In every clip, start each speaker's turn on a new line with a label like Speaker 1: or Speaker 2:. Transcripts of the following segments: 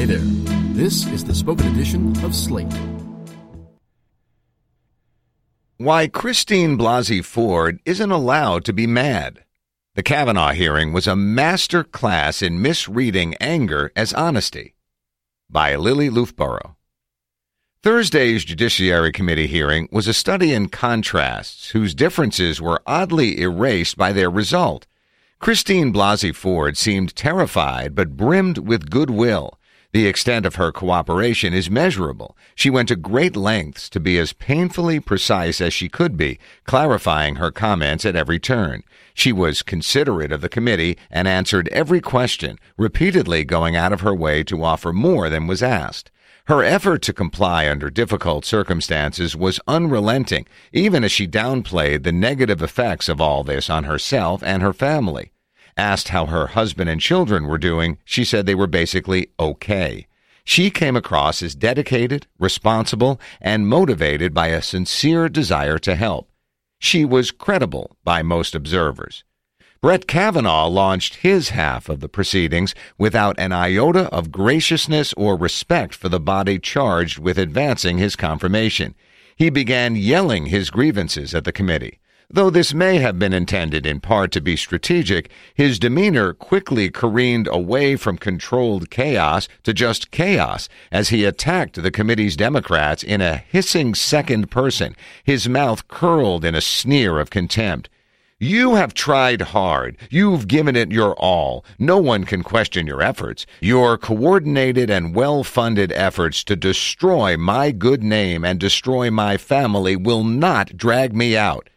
Speaker 1: Hey there. This is the spoken edition of Slate.
Speaker 2: Why Christine Blasey Ford isn't allowed to be mad. The Kavanaugh hearing was a master class in misreading anger as honesty. By Lili Loofbourow. Thursday's Judiciary Committee hearing was a study in contrasts whose differences were oddly erased by their result. Christine Blasey Ford seemed terrified but brimmed with goodwill. The extent of her cooperation is measurable. She went to great lengths to be as painfully precise as she could be, clarifying her comments at every turn. She was considerate of the committee and answered every question, repeatedly going out of her way to offer more than was asked. Her effort to comply under difficult circumstances was unrelenting, even as she downplayed the negative effects of all this on herself and her family. Asked how her husband and children were doing, she said they were basically okay. She came across as dedicated, responsible, and motivated by a sincere desire to help. She was credible by most observers. Brett Kavanaugh launched his half of the proceedings without an iota of graciousness or respect for the body charged with advancing his confirmation. He began yelling his grievances at the committee. Though this may have been intended in part to be strategic, his demeanor quickly careened away from controlled chaos to just chaos as he attacked the committee's Democrats in a hissing second person, his mouth curled in a sneer of contempt. You have tried hard. You've given it your all. No one can question your efforts. Your coordinated and well funded efforts to destroy my good name and destroy my family will not drag me out.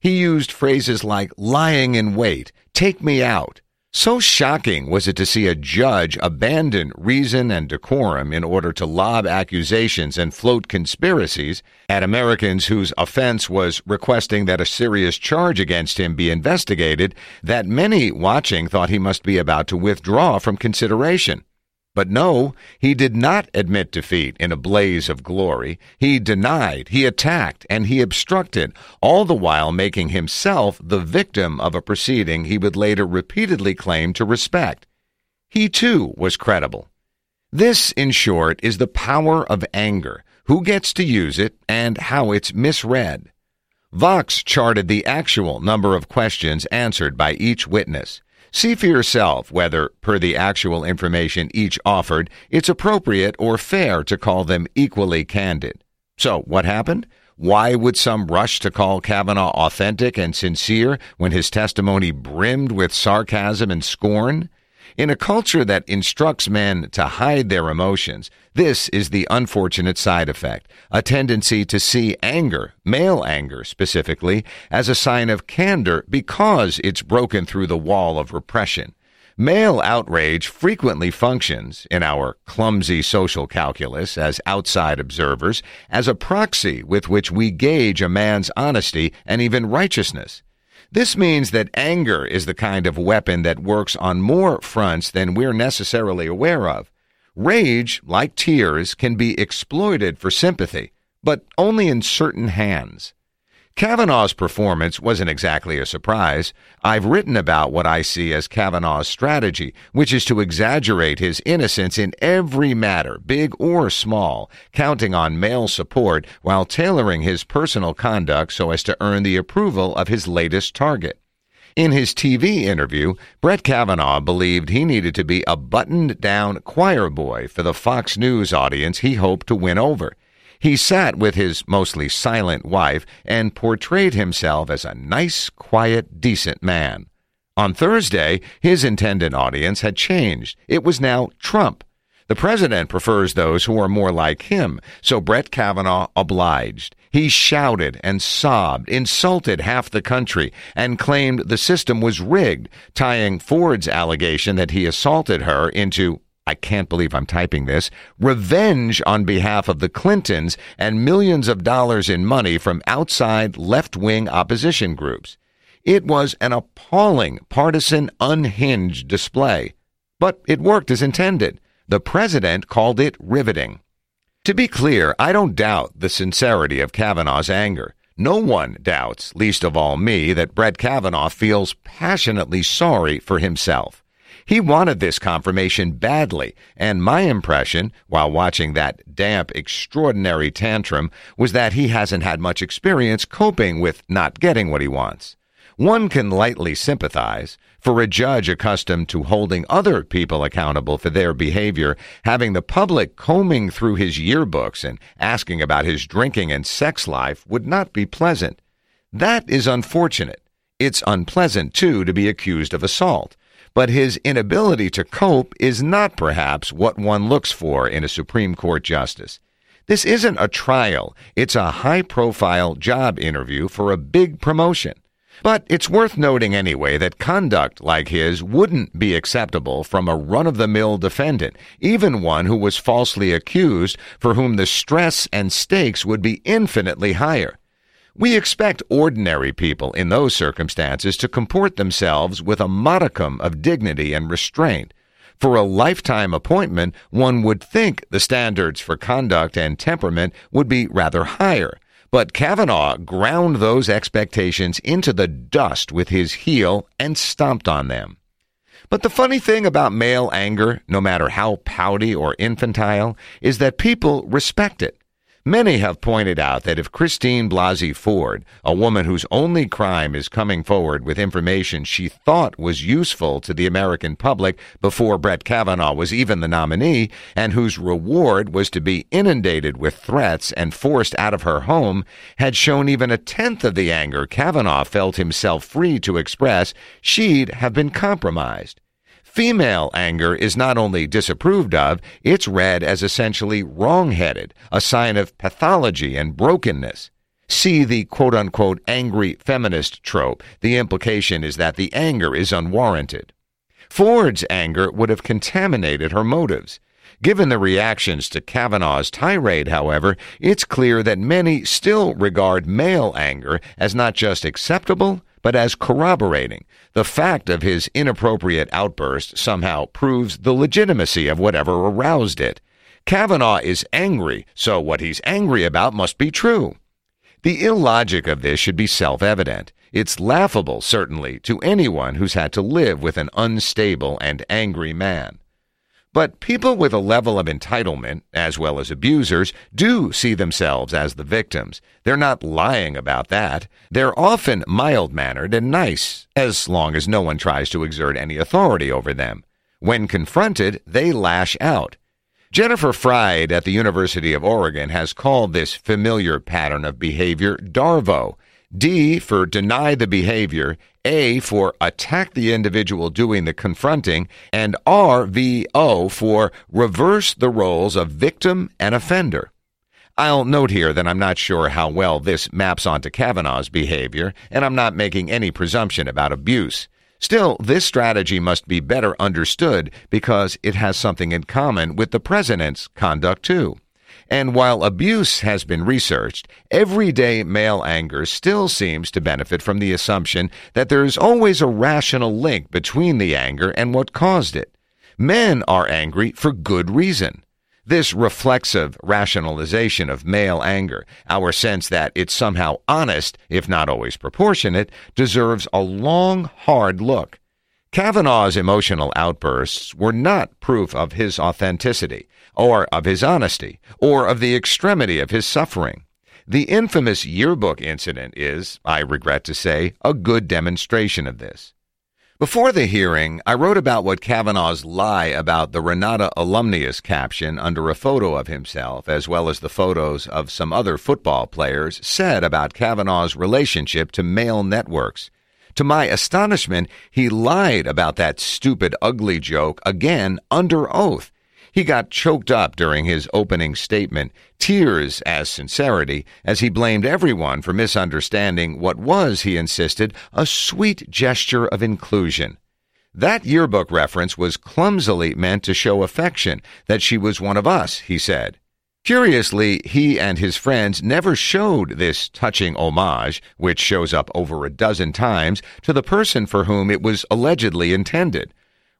Speaker 2: He used phrases like lying in wait, take me out, so shocking was it to see a judge abandon reason and decorum in order to lob accusations and float conspiracies at Americans whose offense was requesting that a serious charge against him be investigated that many watching thought he must be about to withdraw from consideration. But no, he did not admit defeat in a blaze of glory. He denied, he attacked, and he obstructed, all the while making himself the victim of a proceeding he would later repeatedly claim to respect. He too was credible. This, in short, is the power of anger, who gets to use it, and how it's misread. Vox charted the actual number of questions answered by each witness. See for yourself whether, per the actual information each offered, it's appropriate or fair to call them equally candid. So, what happened? Why would some rush to call Kavanaugh authentic and sincere when his testimony brimmed with sarcasm and scorn? In a culture that instructs men to hide their emotions, this is the unfortunate side effect, a tendency to see anger, male anger specifically, as a sign of candor because it's broken through the wall of repression. Male outrage frequently functions, in our clumsy social calculus as outside observers, as a proxy with which we gauge a man's honesty and even righteousness. This means that anger is the kind of weapon that works on more fronts than we're necessarily aware of. Rage, like tears, can be exploited for sympathy, but only in certain hands. Kavanaugh's performance wasn't exactly a surprise. I've written about what I see as Kavanaugh's strategy, which is to exaggerate his innocence in every matter, big or small, counting on male support while tailoring his personal conduct so as to earn the approval of his latest target. In his TV interview, Brett Kavanaugh believed he needed to be a buttoned down choir boy for the Fox News audience he hoped to win over. He sat with his mostly silent wife and portrayed himself as a nice, quiet, decent man. On Thursday, his intended audience had changed. It was now Trump. The president prefers those who are more like him, so Brett Kavanaugh obliged. He shouted and sobbed, insulted half the country, and claimed the system was rigged, tying Ford's allegation that he assaulted her into I can't believe I'm typing this, revenge on behalf of the Clintons and millions of dollars in money from outside left wing opposition groups. It was an appalling, partisan, unhinged display. But it worked as intended. The president called it riveting. To be clear, I don't doubt the sincerity of Kavanaugh's anger. No one doubts, least of all me, that Brett Kavanaugh feels passionately sorry for himself. He wanted this confirmation badly, and my impression, while watching that damp, extraordinary tantrum, was that he hasn't had much experience coping with not getting what he wants. One can lightly sympathize. For a judge accustomed to holding other people accountable for their behavior, having the public combing through his yearbooks and asking about his drinking and sex life would not be pleasant. That is unfortunate. It's unpleasant, too, to be accused of assault but his inability to cope is not perhaps what one looks for in a Supreme Court justice. This isn't a trial, it's a high profile job interview for a big promotion. But it's worth noting anyway that conduct like his wouldn't be acceptable from a run of the mill defendant, even one who was falsely accused, for whom the stress and stakes would be infinitely higher. We expect ordinary people in those circumstances to comport themselves with a modicum of dignity and restraint. For a lifetime appointment, one would think the standards for conduct and temperament would be rather higher. But Kavanaugh ground those expectations into the dust with his heel and stomped on them. But the funny thing about male anger, no matter how pouty or infantile, is that people respect it. Many have pointed out that if Christine Blasey Ford, a woman whose only crime is coming forward with information she thought was useful to the American public before Brett Kavanaugh was even the nominee, and whose reward was to be inundated with threats and forced out of her home, had shown even a tenth of the anger Kavanaugh felt himself free to express, she'd have been compromised. Female anger is not only disapproved of, it's read as essentially wrong-headed, a sign of pathology and brokenness. See the quote unquote angry feminist trope. The implication is that the anger is unwarranted. Ford's anger would have contaminated her motives. Given the reactions to Kavanaugh's tirade, however, it's clear that many still regard male anger as not just acceptable, but as corroborating. The fact of his inappropriate outburst somehow proves the legitimacy of whatever aroused it. Kavanaugh is angry, so what he's angry about must be true. The illogic of this should be self evident. It's laughable, certainly, to anyone who's had to live with an unstable and angry man. But people with a level of entitlement, as well as abusers, do see themselves as the victims. They're not lying about that. They're often mild mannered and nice, as long as no one tries to exert any authority over them. When confronted, they lash out. Jennifer Freyd at the University of Oregon has called this familiar pattern of behavior DARVO, D for deny the behavior, A for attack the individual doing the confronting, and RVO for reverse the roles of victim and offender. I'll note here that I'm not sure how well this maps onto Kavanaugh's behavior, and I'm not making any presumption about abuse. Still, this strategy must be better understood because it has something in common with the president's conduct, too. And while abuse has been researched, everyday male anger still seems to benefit from the assumption that there is always a rational link between the anger and what caused it. Men are angry for good reason. This reflexive rationalization of male anger, our sense that it's somehow honest, if not always proportionate, deserves a long, hard look. Kavanaugh's emotional outbursts were not proof of his authenticity, or of his honesty, or of the extremity of his suffering. The infamous yearbook incident is, I regret to say, a good demonstration of this. Before the hearing, I wrote about what Kavanaugh's lie about the Renate alumnius caption under a photo of himself, as well as the photos of some other football players, said about Kavanaugh's relationship to male networks. To my astonishment, he lied about that stupid, ugly joke again under oath. He got choked up during his opening statement, tears as sincerity, as he blamed everyone for misunderstanding what was, he insisted, a sweet gesture of inclusion. That yearbook reference was clumsily meant to show affection, that she was one of us, he said. Curiously, he and his friends never showed this touching homage, which shows up over a dozen times, to the person for whom it was allegedly intended.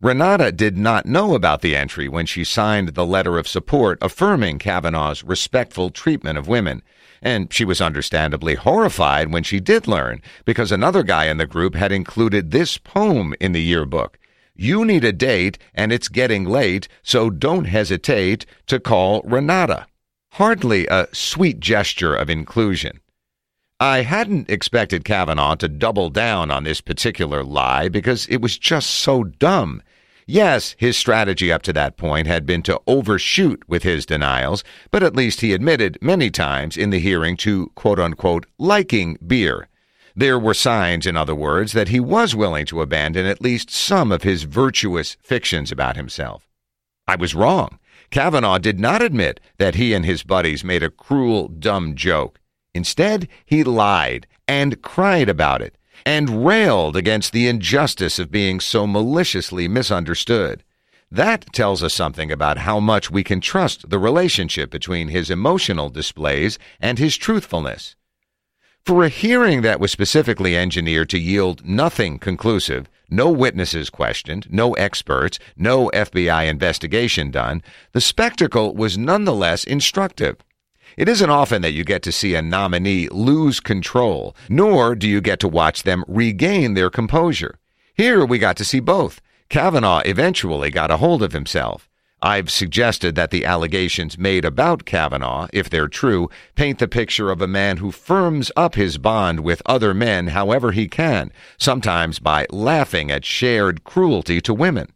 Speaker 2: Renate did not know about the entry when she signed the letter of support affirming Kavanaugh's respectful treatment of women, and she was understandably horrified when she did learn, because another guy in the group had included this poem in the yearbook. You need a date, and it's getting late, so don't hesitate to call Renate. Hardly a sweet gesture of inclusion. I hadn't expected Kavanaugh to double down on this particular lie because it was just so dumb. Yes, his strategy up to that point had been to overshoot with his denials, but at least he admitted many times in the hearing to quote unquote liking beer. There were signs, in other words, that he was willing to abandon at least some of his virtuous fictions about himself. I was wrong. Kavanaugh did not admit that he and his buddies made a cruel, dumb joke. Instead, he lied and cried about it and railed against the injustice of being so maliciously misunderstood. That tells us something about how much we can trust the relationship between his emotional displays and his truthfulness. For a hearing that was specifically engineered to yield nothing conclusive, no witnesses questioned, no experts, no FBI investigation done, the spectacle was nonetheless instructive. It isn't often that you get to see a nominee lose control, nor do you get to watch them regain their composure. Here we got to see both. Kavanaugh eventually got a hold of himself. I've suggested that the allegations made about Kavanaugh, if they're true, paint the picture of a man who firms up his bond with other men however he can, sometimes by laughing at shared cruelty to women.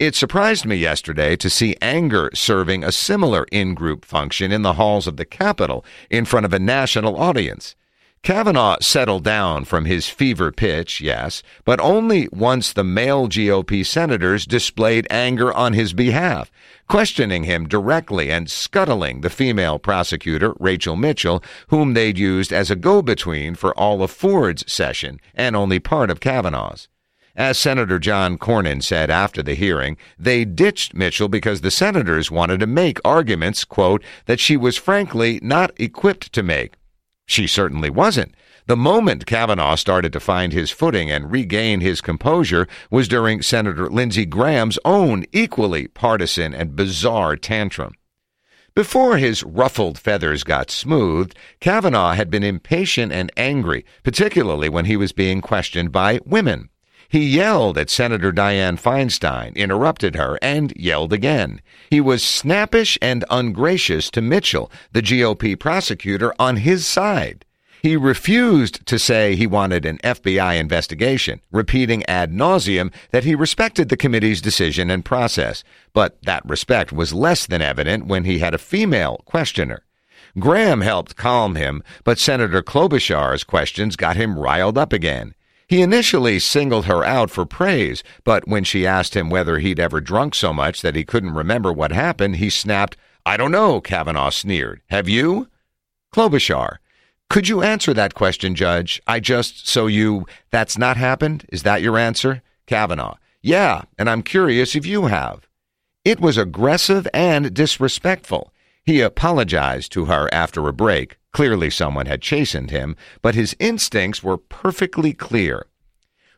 Speaker 2: It surprised me yesterday to see anger serving a similar in group function in the halls of the Capitol in front of a national audience. Kavanaugh settled down from his fever pitch, yes, but only once the male GOP senators displayed anger on his behalf, questioning him directly and scuttling the female prosecutor, Rachel Mitchell, whom they'd used as a go between for all of Ford's session and only part of Kavanaugh's. As Senator John Cornyn said after the hearing, they ditched Mitchell because the senators wanted to make arguments, quote, that she was frankly not equipped to make. She certainly wasn't. The moment Kavanaugh started to find his footing and regain his composure was during Senator Lindsey Graham's own equally partisan and bizarre tantrum. Before his ruffled feathers got smoothed, Kavanaugh had been impatient and angry, particularly when he was being questioned by women. He yelled at Senator Dianne Feinstein, interrupted her, and yelled again. He was snappish and ungracious to Mitchell, the GOP prosecutor, on his side. He refused to say he wanted an FBI investigation, repeating ad nauseum that he respected the committee's decision and process. But that respect was less than evident when he had a female questioner. Graham helped calm him, but Senator Klobuchar's questions got him riled up again. He initially singled her out for praise, but when she asked him whether he'd ever drunk so much that he couldn't remember what happened, he snapped, I don't know, Kavanaugh sneered. Have you? Klobuchar. Could you answer that question, Judge? I just, so you, that's not happened? Is that your answer? Kavanaugh. Yeah, and I'm curious if you have. It was aggressive and disrespectful. He apologized to her after a break. Clearly, someone had chastened him, but his instincts were perfectly clear.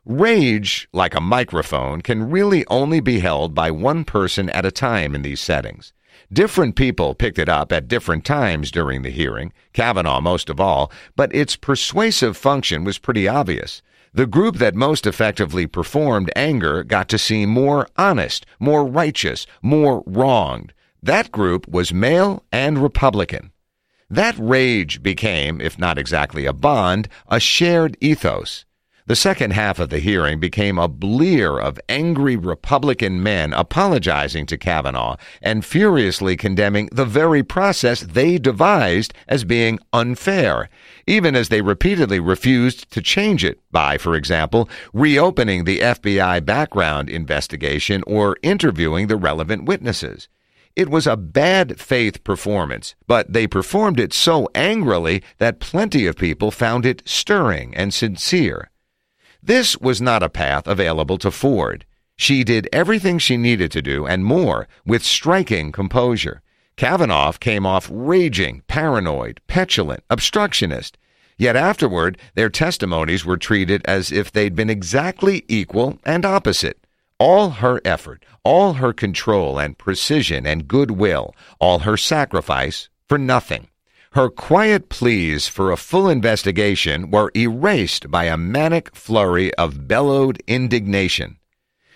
Speaker 2: Rage, like a microphone, can really only be held by one person at a time in these settings. Different people picked it up at different times during the hearing, Kavanaugh most of all, but its persuasive function was pretty obvious. The group that most effectively performed anger got to seem more honest, more righteous, more wronged. That group was male and Republican. That rage became, if not exactly a bond, a shared ethos. The second half of the hearing became a blear of angry Republican men apologizing to Kavanaugh and furiously condemning the very process they devised as being unfair, even as they repeatedly refused to change it by, for example, reopening the FBI background investigation or interviewing the relevant witnesses. It was a bad faith performance, but they performed it so angrily that plenty of people found it stirring and sincere. This was not a path available to Ford. She did everything she needed to do and more with striking composure. Kavanaugh came off raging, paranoid, petulant, obstructionist. Yet afterward, their testimonies were treated as if they'd been exactly equal and opposite. All her effort, all her control and precision and goodwill, all her sacrifice for nothing. Her quiet pleas for a full investigation were erased by a manic flurry of bellowed indignation.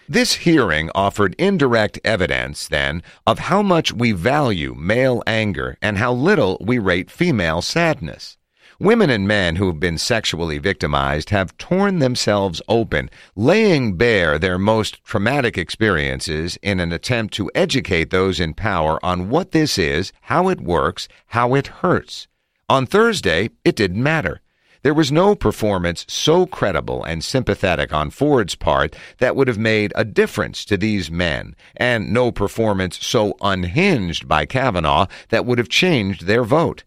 Speaker 2: This hearing offered indirect evidence, then, of how much we value male anger and how little we rate female sadness. Women and men who have been sexually victimized have torn themselves open, laying bare their most traumatic experiences in an attempt to educate those in power on what this is, how it works, how it hurts. On Thursday, it didn't matter. There was no performance so credible and sympathetic on Ford's part that would have made a difference to these men, and no performance so unhinged by Kavanaugh that would have changed their vote.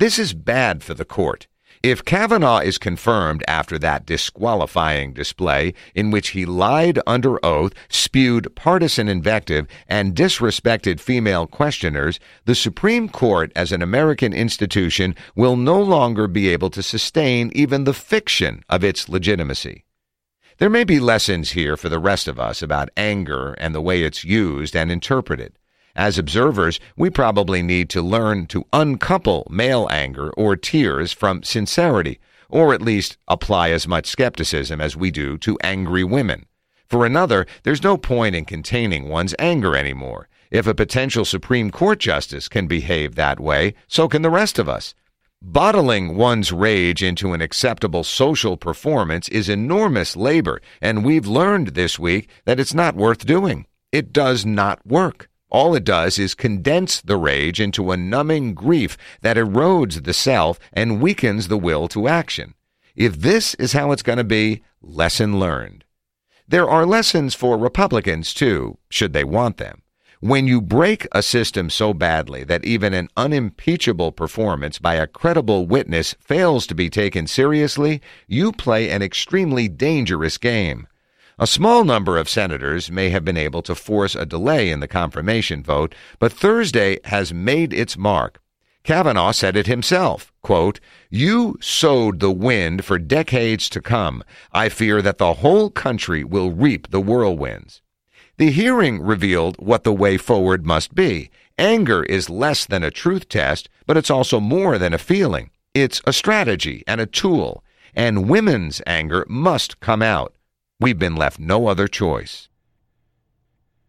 Speaker 2: This is bad for the court. If Kavanaugh is confirmed after that disqualifying display in which he lied under oath, spewed partisan invective, and disrespected female questioners, the Supreme Court as an American institution will no longer be able to sustain even the fiction of its legitimacy. There may be lessons here for the rest of us about anger and the way it's used and interpreted. As observers, we probably need to learn to uncouple male anger or tears from sincerity, or at least apply as much skepticism as we do to angry women. For another, there's no point in containing one's anger anymore. If a potential Supreme Court justice can behave that way, so can the rest of us. Bottling one's rage into an acceptable social performance is enormous labor, and we've learned this week that it's not worth doing. It does not work. All it does is condense the rage into a numbing grief that erodes the self and weakens the will to action. If this is how it's going to be, lesson learned. There are lessons for Republicans, too, should they want them. When you break a system so badly that even an unimpeachable performance by a credible witness fails to be taken seriously, you play an extremely dangerous game. A small number of senators may have been able to force a delay in the confirmation vote, but Thursday has made its mark. Kavanaugh said it himself, quote, You sowed the wind for decades to come. I fear that the whole country will reap the whirlwinds. The hearing revealed what the way forward must be. Anger is less than a truth test, but it's also more than a feeling. It's a strategy and a tool, and women's anger must come out. We've been left no other choice.